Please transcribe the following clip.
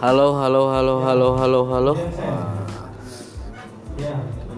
Halo, halo, halo, halo, halo, halo. Ya, ya.